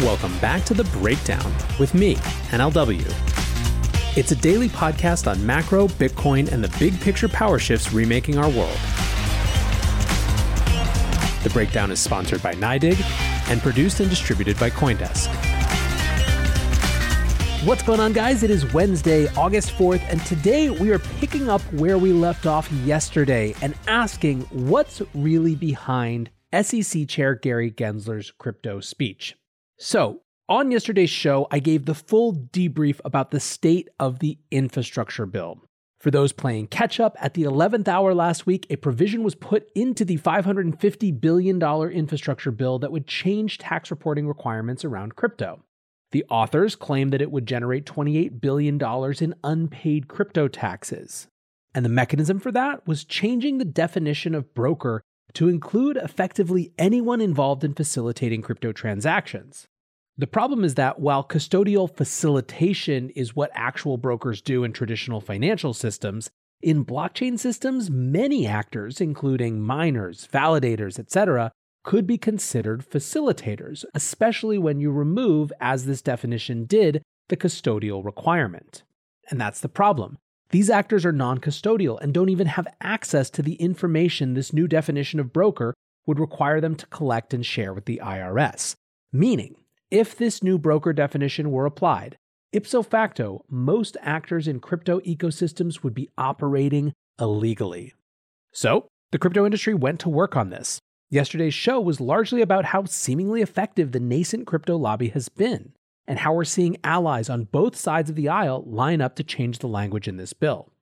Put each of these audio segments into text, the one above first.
Welcome back to The Breakdown with me, NLW. It's a daily podcast on macro, Bitcoin, and the big picture power shifts remaking our world. The Breakdown is sponsored by NYDIG and produced and distributed by Coindesk. What's going on, guys? It is Wednesday, August 4th, and today we are picking up where we left off yesterday and asking what's really behind SEC Chair Gary Gensler's crypto speech. So, on yesterday's show, I gave the full debrief about the state of the infrastructure bill. For those playing catch up, at the 11th hour last week, a provision was put into the $550 billion infrastructure bill that would change tax reporting requirements around crypto. The authors claim that it would generate $28 billion in unpaid crypto taxes. And the mechanism for that was changing the definition of broker to include effectively anyone involved in facilitating crypto transactions. The problem is that while custodial facilitation is what actual brokers do in traditional financial systems, in blockchain systems, many actors, including miners, validators, etc., could be considered facilitators, especially when you remove, as this definition did, the custodial requirement. And that's the problem. These actors are non custodial and don't even have access to the information this new definition of broker would require them to collect and share with the IRS. Meaning, if this new broker definition were applied, ipso facto, most actors in crypto ecosystems would be operating illegally. So, the crypto industry went to work on this. Yesterday's show was largely about how seemingly effective the nascent crypto lobby has been and how we're seeing allies on both sides of the aisle line up to change the language in this bill.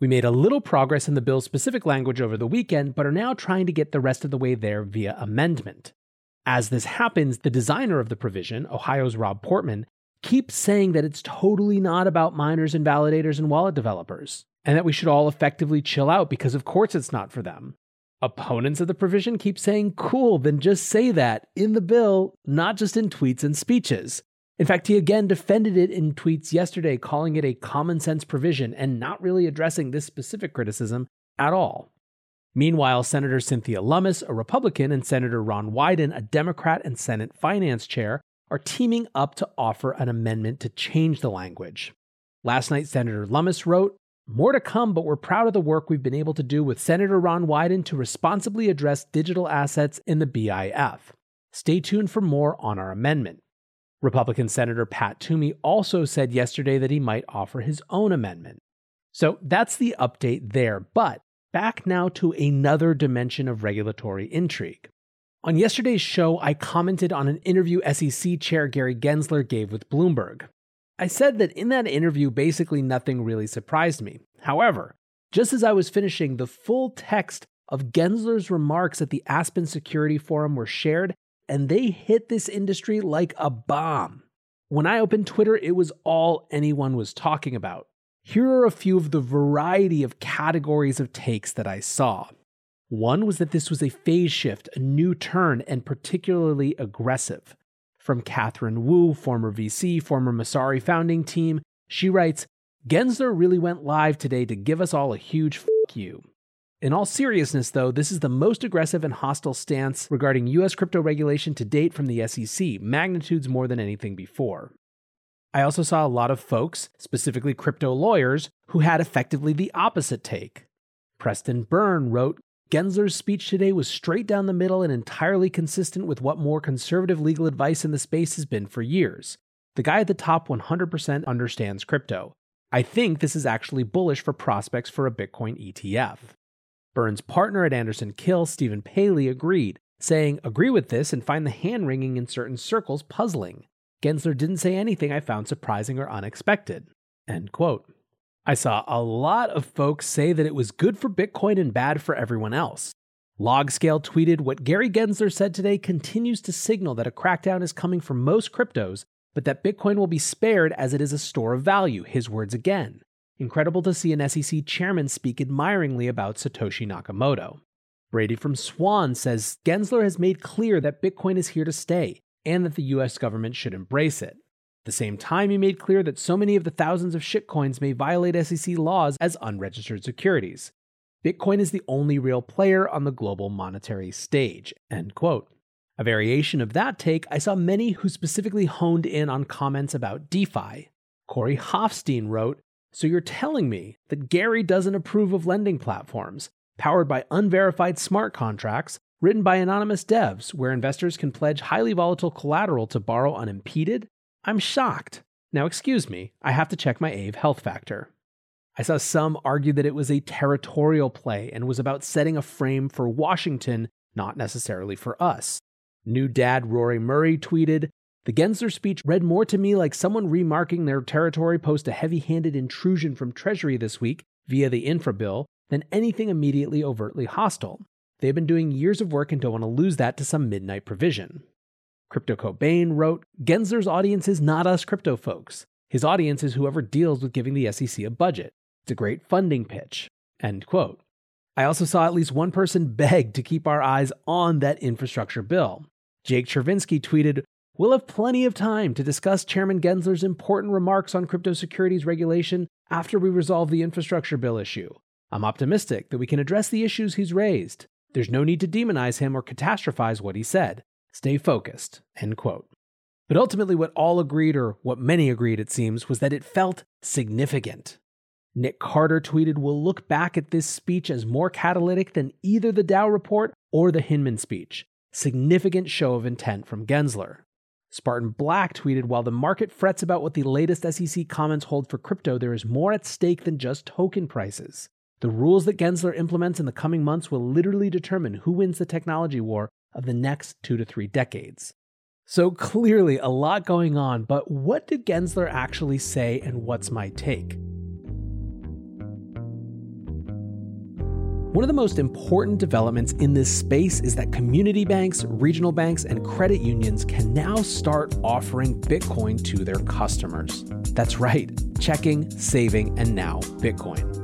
We made a little progress in the bill's specific language over the weekend, but are now trying to get the rest of the way there via amendment. As this happens, the designer of the provision, Ohio's Rob Portman, keeps saying that it's totally not about miners and validators and wallet developers, and that we should all effectively chill out because, of course, it's not for them. Opponents of the provision keep saying, cool, then just say that in the bill, not just in tweets and speeches. In fact, he again defended it in tweets yesterday, calling it a common sense provision and not really addressing this specific criticism at all. Meanwhile, Senator Cynthia Lummis, a Republican, and Senator Ron Wyden, a Democrat and Senate finance chair, are teaming up to offer an amendment to change the language. Last night, Senator Lummis wrote, More to come, but we're proud of the work we've been able to do with Senator Ron Wyden to responsibly address digital assets in the BIF. Stay tuned for more on our amendment. Republican Senator Pat Toomey also said yesterday that he might offer his own amendment. So that's the update there. But back now to another dimension of regulatory intrigue. On yesterday's show, I commented on an interview SEC Chair Gary Gensler gave with Bloomberg. I said that in that interview, basically nothing really surprised me. However, just as I was finishing, the full text of Gensler's remarks at the Aspen Security Forum were shared and they hit this industry like a bomb. When I opened Twitter, it was all anyone was talking about. Here are a few of the variety of categories of takes that I saw. One was that this was a phase shift, a new turn, and particularly aggressive. From Catherine Wu, former VC, former Messari founding team, she writes Gensler really went live today to give us all a huge fuck you. In all seriousness, though, this is the most aggressive and hostile stance regarding US crypto regulation to date from the SEC, magnitudes more than anything before. I also saw a lot of folks, specifically crypto lawyers, who had effectively the opposite take. Preston Byrne wrote Gensler's speech today was straight down the middle and entirely consistent with what more conservative legal advice in the space has been for years. The guy at the top 100% understands crypto. I think this is actually bullish for prospects for a Bitcoin ETF. Byrne's partner at Anderson Kill, Stephen Palley, agreed, saying, Agree with this and find the hand wringing in certain circles puzzling. Gensler didn't say anything I found surprising or unexpected. End quote. I saw a lot of folks say that it was good for Bitcoin and bad for everyone else. Logscale tweeted what Gary Gensler said today continues to signal that a crackdown is coming for most cryptos, but that Bitcoin will be spared as it is a store of value, his words again. Incredible to see an SEC chairman speak admiringly about Satoshi Nakamoto. Brady from Swan says Gensler has made clear that Bitcoin is here to stay and that the US government should embrace it. At the same time, he made clear that so many of the thousands of shitcoins may violate SEC laws as unregistered securities. Bitcoin is the only real player on the global monetary stage. End quote. A variation of that take, I saw many who specifically honed in on comments about DeFi. Corey Hoffstein wrote, So you're telling me that Gary doesn't approve of lending platforms powered by unverified smart contracts written by anonymous devs where investors can pledge highly volatile collateral to borrow unimpeded? I'm shocked. Now, excuse me, I have to check my Aave health factor. I saw some argue that it was a territorial play and was about setting a frame for Washington, not necessarily for us. New dad Rory Murray tweeted, The Gensler speech read more to me like someone remarking their territory post a heavy handed intrusion from Treasury this week via the infra bill than anything immediately overtly hostile. They've been doing years of work and don't want to lose that to some midnight provision. Crypto Cobain wrote, Gensler's audience is not us crypto folks. His audience is whoever deals with giving the SEC a budget. It's a great funding pitch. End quote. I also saw at least one person beg to keep our eyes on that infrastructure bill. Jake Chervinsky tweeted, We'll have plenty of time to discuss Chairman Gensler's important remarks on crypto securities regulation after we resolve the infrastructure bill issue. I'm optimistic that we can address the issues he's raised. There's no need to demonize him or catastrophize what he said. Stay focused. End quote. But ultimately, what all agreed, or what many agreed, it seems, was that it felt significant. Nick Carter tweeted, We'll look back at this speech as more catalytic than either the DAO report or the Hinman speech. Significant show of intent from Gensler. Spartan Black tweeted, While the market frets about what the latest SEC comments hold for crypto, there is more at stake than just token prices. The rules that Gensler implements in the coming months will literally determine who wins the technology war of the next two to three decades. So clearly, a lot going on, but what did Gensler actually say, and what's my take? One of the most important developments in this space is that community banks, regional banks, and credit unions can now start offering Bitcoin to their customers. That's right, checking, saving, and now Bitcoin.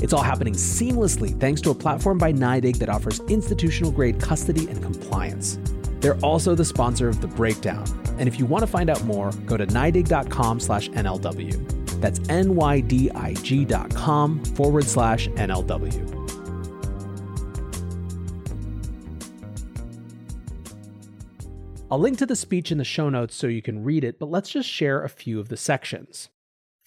It's all happening seamlessly thanks to a platform by NYDIG that offers institutional grade custody and compliance. They're also the sponsor of The Breakdown. And if you want to find out more, go to NYDIG.com slash NLW. That's N-Y-D-I-G dot com forward slash NLW. I'll link to the speech in the show notes so you can read it, but let's just share a few of the sections.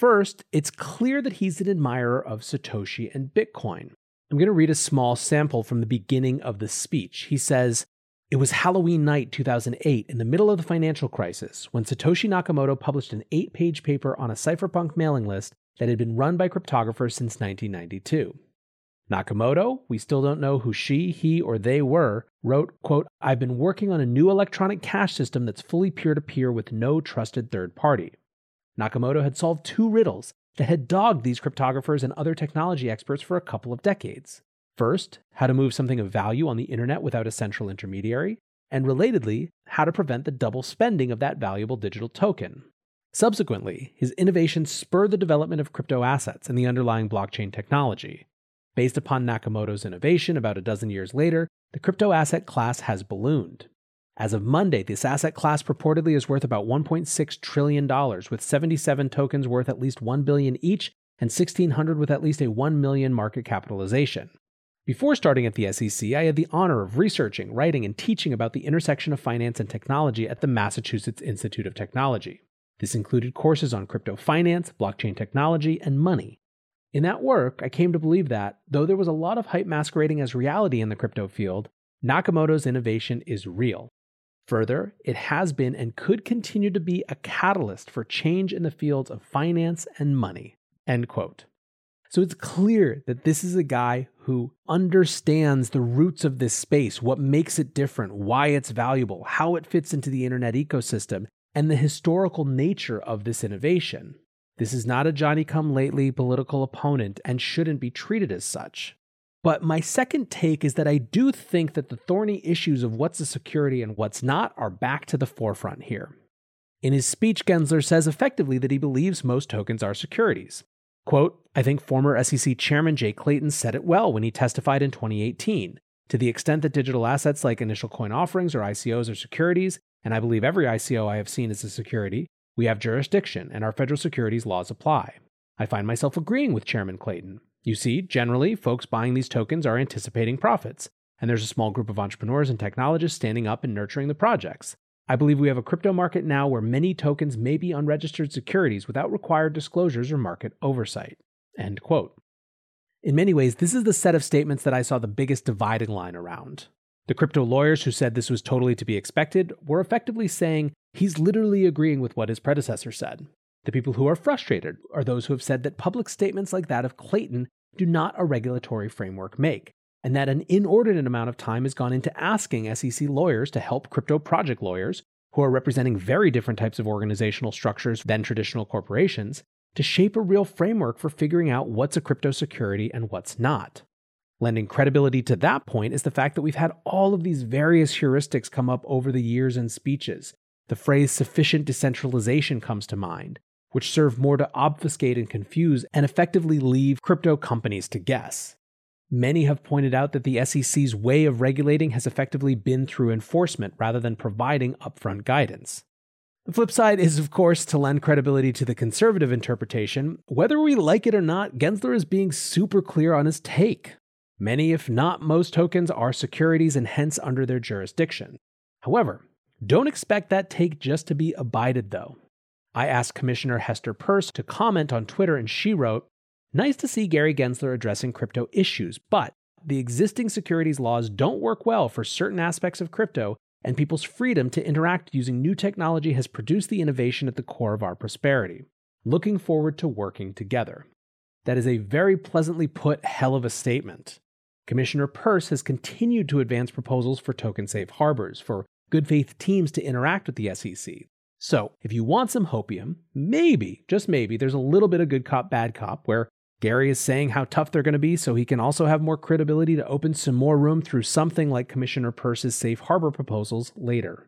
First, it's clear that he's an admirer of Satoshi and Bitcoin. I'm going to read a small sample from the beginning of the speech. He says, It was Halloween night 2008, in the middle of the financial crisis, when Satoshi Nakamoto published an eight page paper on a cypherpunk mailing list that had been run by cryptographers since 1992. Nakamoto, we still don't know who she, he, or they were, wrote, quote, I've been working on a new electronic cash system that's fully peer to peer with no trusted third party. Nakamoto had solved two riddles that had dogged these cryptographers and other technology experts for a couple of decades. First, how to move something of value on the internet without a central intermediary, and relatedly, how to prevent the double spending of that valuable digital token. Subsequently, his innovations spurred the development of crypto assets and the underlying blockchain technology. Based upon Nakamoto's innovation about a dozen years later, the crypto asset class has ballooned. As of Monday, this asset class purportedly is worth about $1.6 trillion, with 77 tokens worth at least 1 billion each and 1,600 with at least a 1 million market capitalization. Before starting at the SEC, I had the honor of researching, writing, and teaching about the intersection of finance and technology at the Massachusetts Institute of Technology. This included courses on crypto finance, blockchain technology, and money. In that work, I came to believe that, though there was a lot of hype masquerading as reality in the crypto field, Nakamoto's innovation is real. Further, it has been and could continue to be a catalyst for change in the fields of finance and money. End quote. So it's clear that this is a guy who understands the roots of this space, what makes it different, why it's valuable, how it fits into the internet ecosystem, and the historical nature of this innovation. This is not a Johnny come lately political opponent and shouldn't be treated as such. But my second take is that I do think that the thorny issues of what's a security and what's not are back to the forefront here. In his speech, Gensler says effectively that he believes most tokens are securities. Quote, I think former SEC Chairman Jay Clayton said it well when he testified in 2018. To the extent that digital assets like initial coin offerings or ICOs are securities, and I believe every ICO I have seen is a security, we have jurisdiction and our federal securities laws apply. I find myself agreeing with Chairman Clayton. You see, generally, folks buying these tokens are anticipating profits. and there's a small group of entrepreneurs and technologists standing up and nurturing the projects. I believe we have a crypto market now where many tokens may be unregistered securities without required disclosures or market oversight. End quote. In many ways, this is the set of statements that I saw the biggest dividing line around. The crypto lawyers who said this was totally to be expected were effectively saying he's literally agreeing with what his predecessor said. The people who are frustrated are those who have said that public statements like that of Clayton do not a regulatory framework make, and that an inordinate amount of time has gone into asking SEC lawyers to help crypto project lawyers, who are representing very different types of organizational structures than traditional corporations, to shape a real framework for figuring out what's a crypto security and what's not. Lending credibility to that point is the fact that we've had all of these various heuristics come up over the years in speeches. The phrase sufficient decentralization comes to mind, which serve more to obfuscate and confuse and effectively leave crypto companies to guess. Many have pointed out that the SEC's way of regulating has effectively been through enforcement rather than providing upfront guidance. The flip side is, of course, to lend credibility to the conservative interpretation. Whether we like it or not, Gensler is being super clear on his take. Many, if not most, tokens are securities and hence under their jurisdiction. However, don't expect that take just to be abided, though. I asked Commissioner Hester Peirce to comment on Twitter, and she wrote Nice to see Gary Gensler addressing crypto issues, but the existing securities laws don't work well for certain aspects of crypto, and people's freedom to interact using new technology has produced the innovation at the core of our prosperity. Looking forward to working together. That is a very pleasantly put hell of a statement. Commissioner Peirce has continued to advance proposals for token safe harbors for good faith teams to interact with the SEC. So, if you want some hopium, maybe, just maybe, there's a little bit of good cop, bad cop where Gary is saying how tough they're going to be so he can also have more credibility to open some more room through something like Commissioner Peirce's safe harbor proposals later.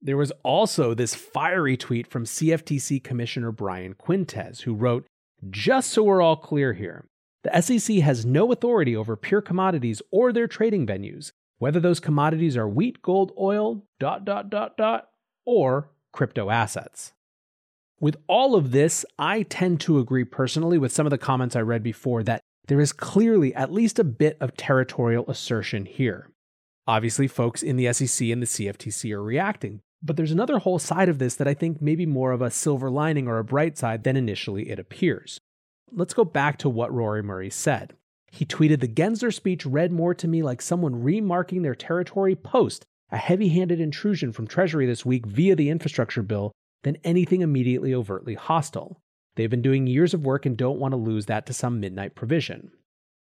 There was also this fiery tweet from CFTC Commissioner Brian Quintenz, who wrote, Just so we're all clear here, the SEC has no authority over pure commodities or their trading venues, whether those commodities are wheat, gold, oil, dot, dot, dot, dot, or crypto assets. With all of this, I tend to agree personally with some of the comments I read before that there is clearly at least a bit of territorial assertion here. Obviously, folks in the SEC and the CFTC are reacting, but there's another whole side of this that I think may be more of a silver lining or a bright side than initially it appears. Let's go back to what Rory Murray said. He tweeted The Gensler speech read more to me like someone remarking their territory post a heavy handed intrusion from Treasury this week via the infrastructure bill than anything immediately overtly hostile. They've been doing years of work and don't want to lose that to some midnight provision.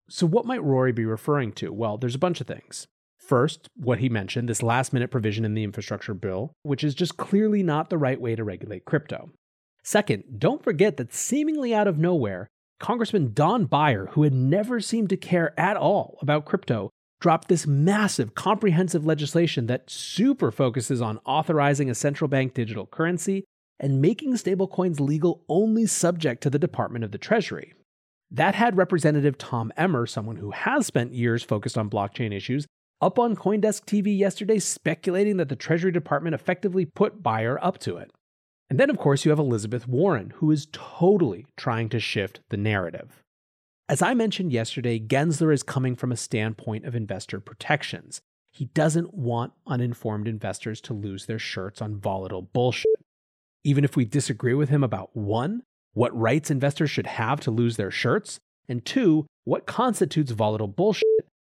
So, what might Rory be referring to? Well, there's a bunch of things. First, what he mentioned, this last minute provision in the infrastructure bill, which is just clearly not the right way to regulate crypto. Second, don't forget that seemingly out of nowhere, Congressman Don Beyer, who had never seemed to care at all about crypto, dropped this massive, comprehensive legislation that super focuses on authorizing a central bank digital currency and making stablecoins legal only subject to the Department of the Treasury. That had Representative Tom Emmer, someone who has spent years focused on blockchain issues, up on Coindesk TV yesterday speculating that the Treasury Department effectively put Beyer up to it. And then, of course, you have Elizabeth Warren, who is totally trying to shift the narrative. As I mentioned yesterday, Gensler is coming from a standpoint of investor protections. He doesn't want uninformed investors to lose their shirts on volatile bullshit. Even if we disagree with him about one, what rights investors should have to lose their shirts, and two, what constitutes volatile bullshit,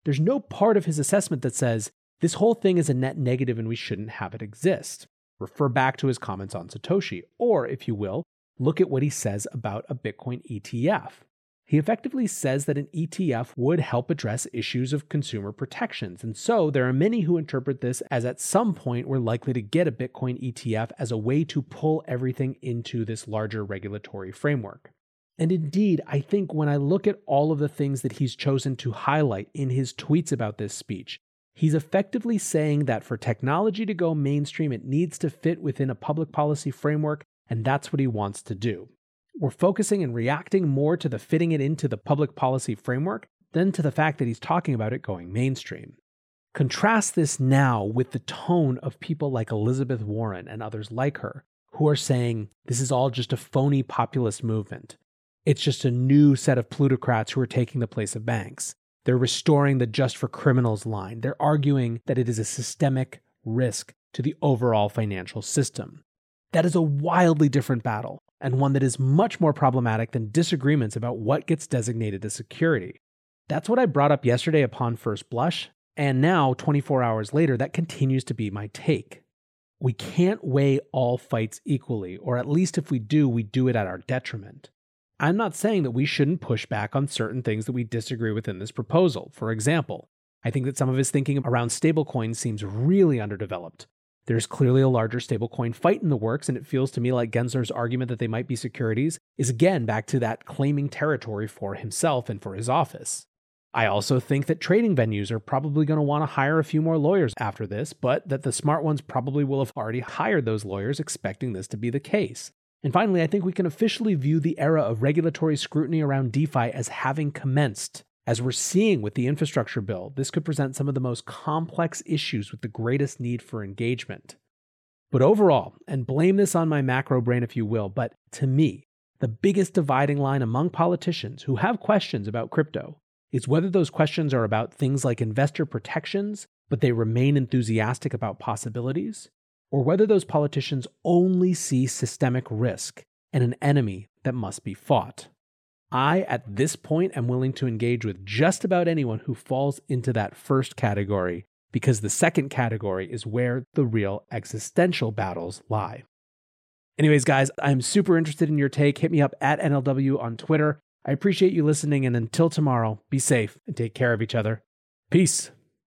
there's no part of his assessment that says this whole thing is a net negative and we shouldn't have it exist refer back to his comments on Satoshi, or if you will, look at what he says about a Bitcoin ETF. He effectively says that an ETF would help address issues of consumer protections. And so there are many who interpret this as at some point we're likely to get a Bitcoin ETF as a way to pull everything into this larger regulatory framework. And indeed, I think when I look at all of the things that he's chosen to highlight in his tweets about this speech, He's effectively saying that for technology to go mainstream, it needs to fit within a public policy framework, and that's what he wants to do. We're focusing and reacting more to the fitting it into the public policy framework than to the fact that he's talking about it going mainstream. Contrast this now with the tone of people like Elizabeth Warren and others like her, who are saying this is all just a phony populist movement. It's just a new set of plutocrats who are taking the place of banks. They're restoring the just for criminals line. They're arguing that it is a systemic risk to the overall financial system. That is a wildly different battle, and one that is much more problematic than disagreements about what gets designated as security. That's what I brought up yesterday upon first blush, and now, 24 hours later, that continues to be my take. We can't weigh all fights equally, or at least if we do, we do it at our detriment. I'm not saying that we shouldn't push back on certain things that we disagree with in this proposal. For example, I think that some of his thinking around stablecoins seems really underdeveloped. There's clearly a larger stablecoin fight in the works, and it feels to me like Gensler's argument that they might be securities is again back to that claiming territory for himself and for his office. I also think that trading venues are probably going to want to hire a few more lawyers after this, but that the smart ones probably will have already hired those lawyers expecting this to be the case. And finally, I think we can officially view the era of regulatory scrutiny around DeFi as having commenced. As we're seeing with the infrastructure bill, this could present some of the most complex issues with the greatest need for engagement. But overall, and blame this on my macro brain if you will, but to me, the biggest dividing line among politicians who have questions about crypto is whether those questions are about things like investor protections, but they remain enthusiastic about possibilities, or whether those politicians only see systemic risk and an enemy that must be fought. I, at this point, am willing to engage with just about anyone who falls into that first category because the second category is where the real existential battles lie. Anyways, guys, I'm super interested in your take. Hit me up at NLW on Twitter. I appreciate you listening, and until tomorrow, be safe and take care of each other. Peace.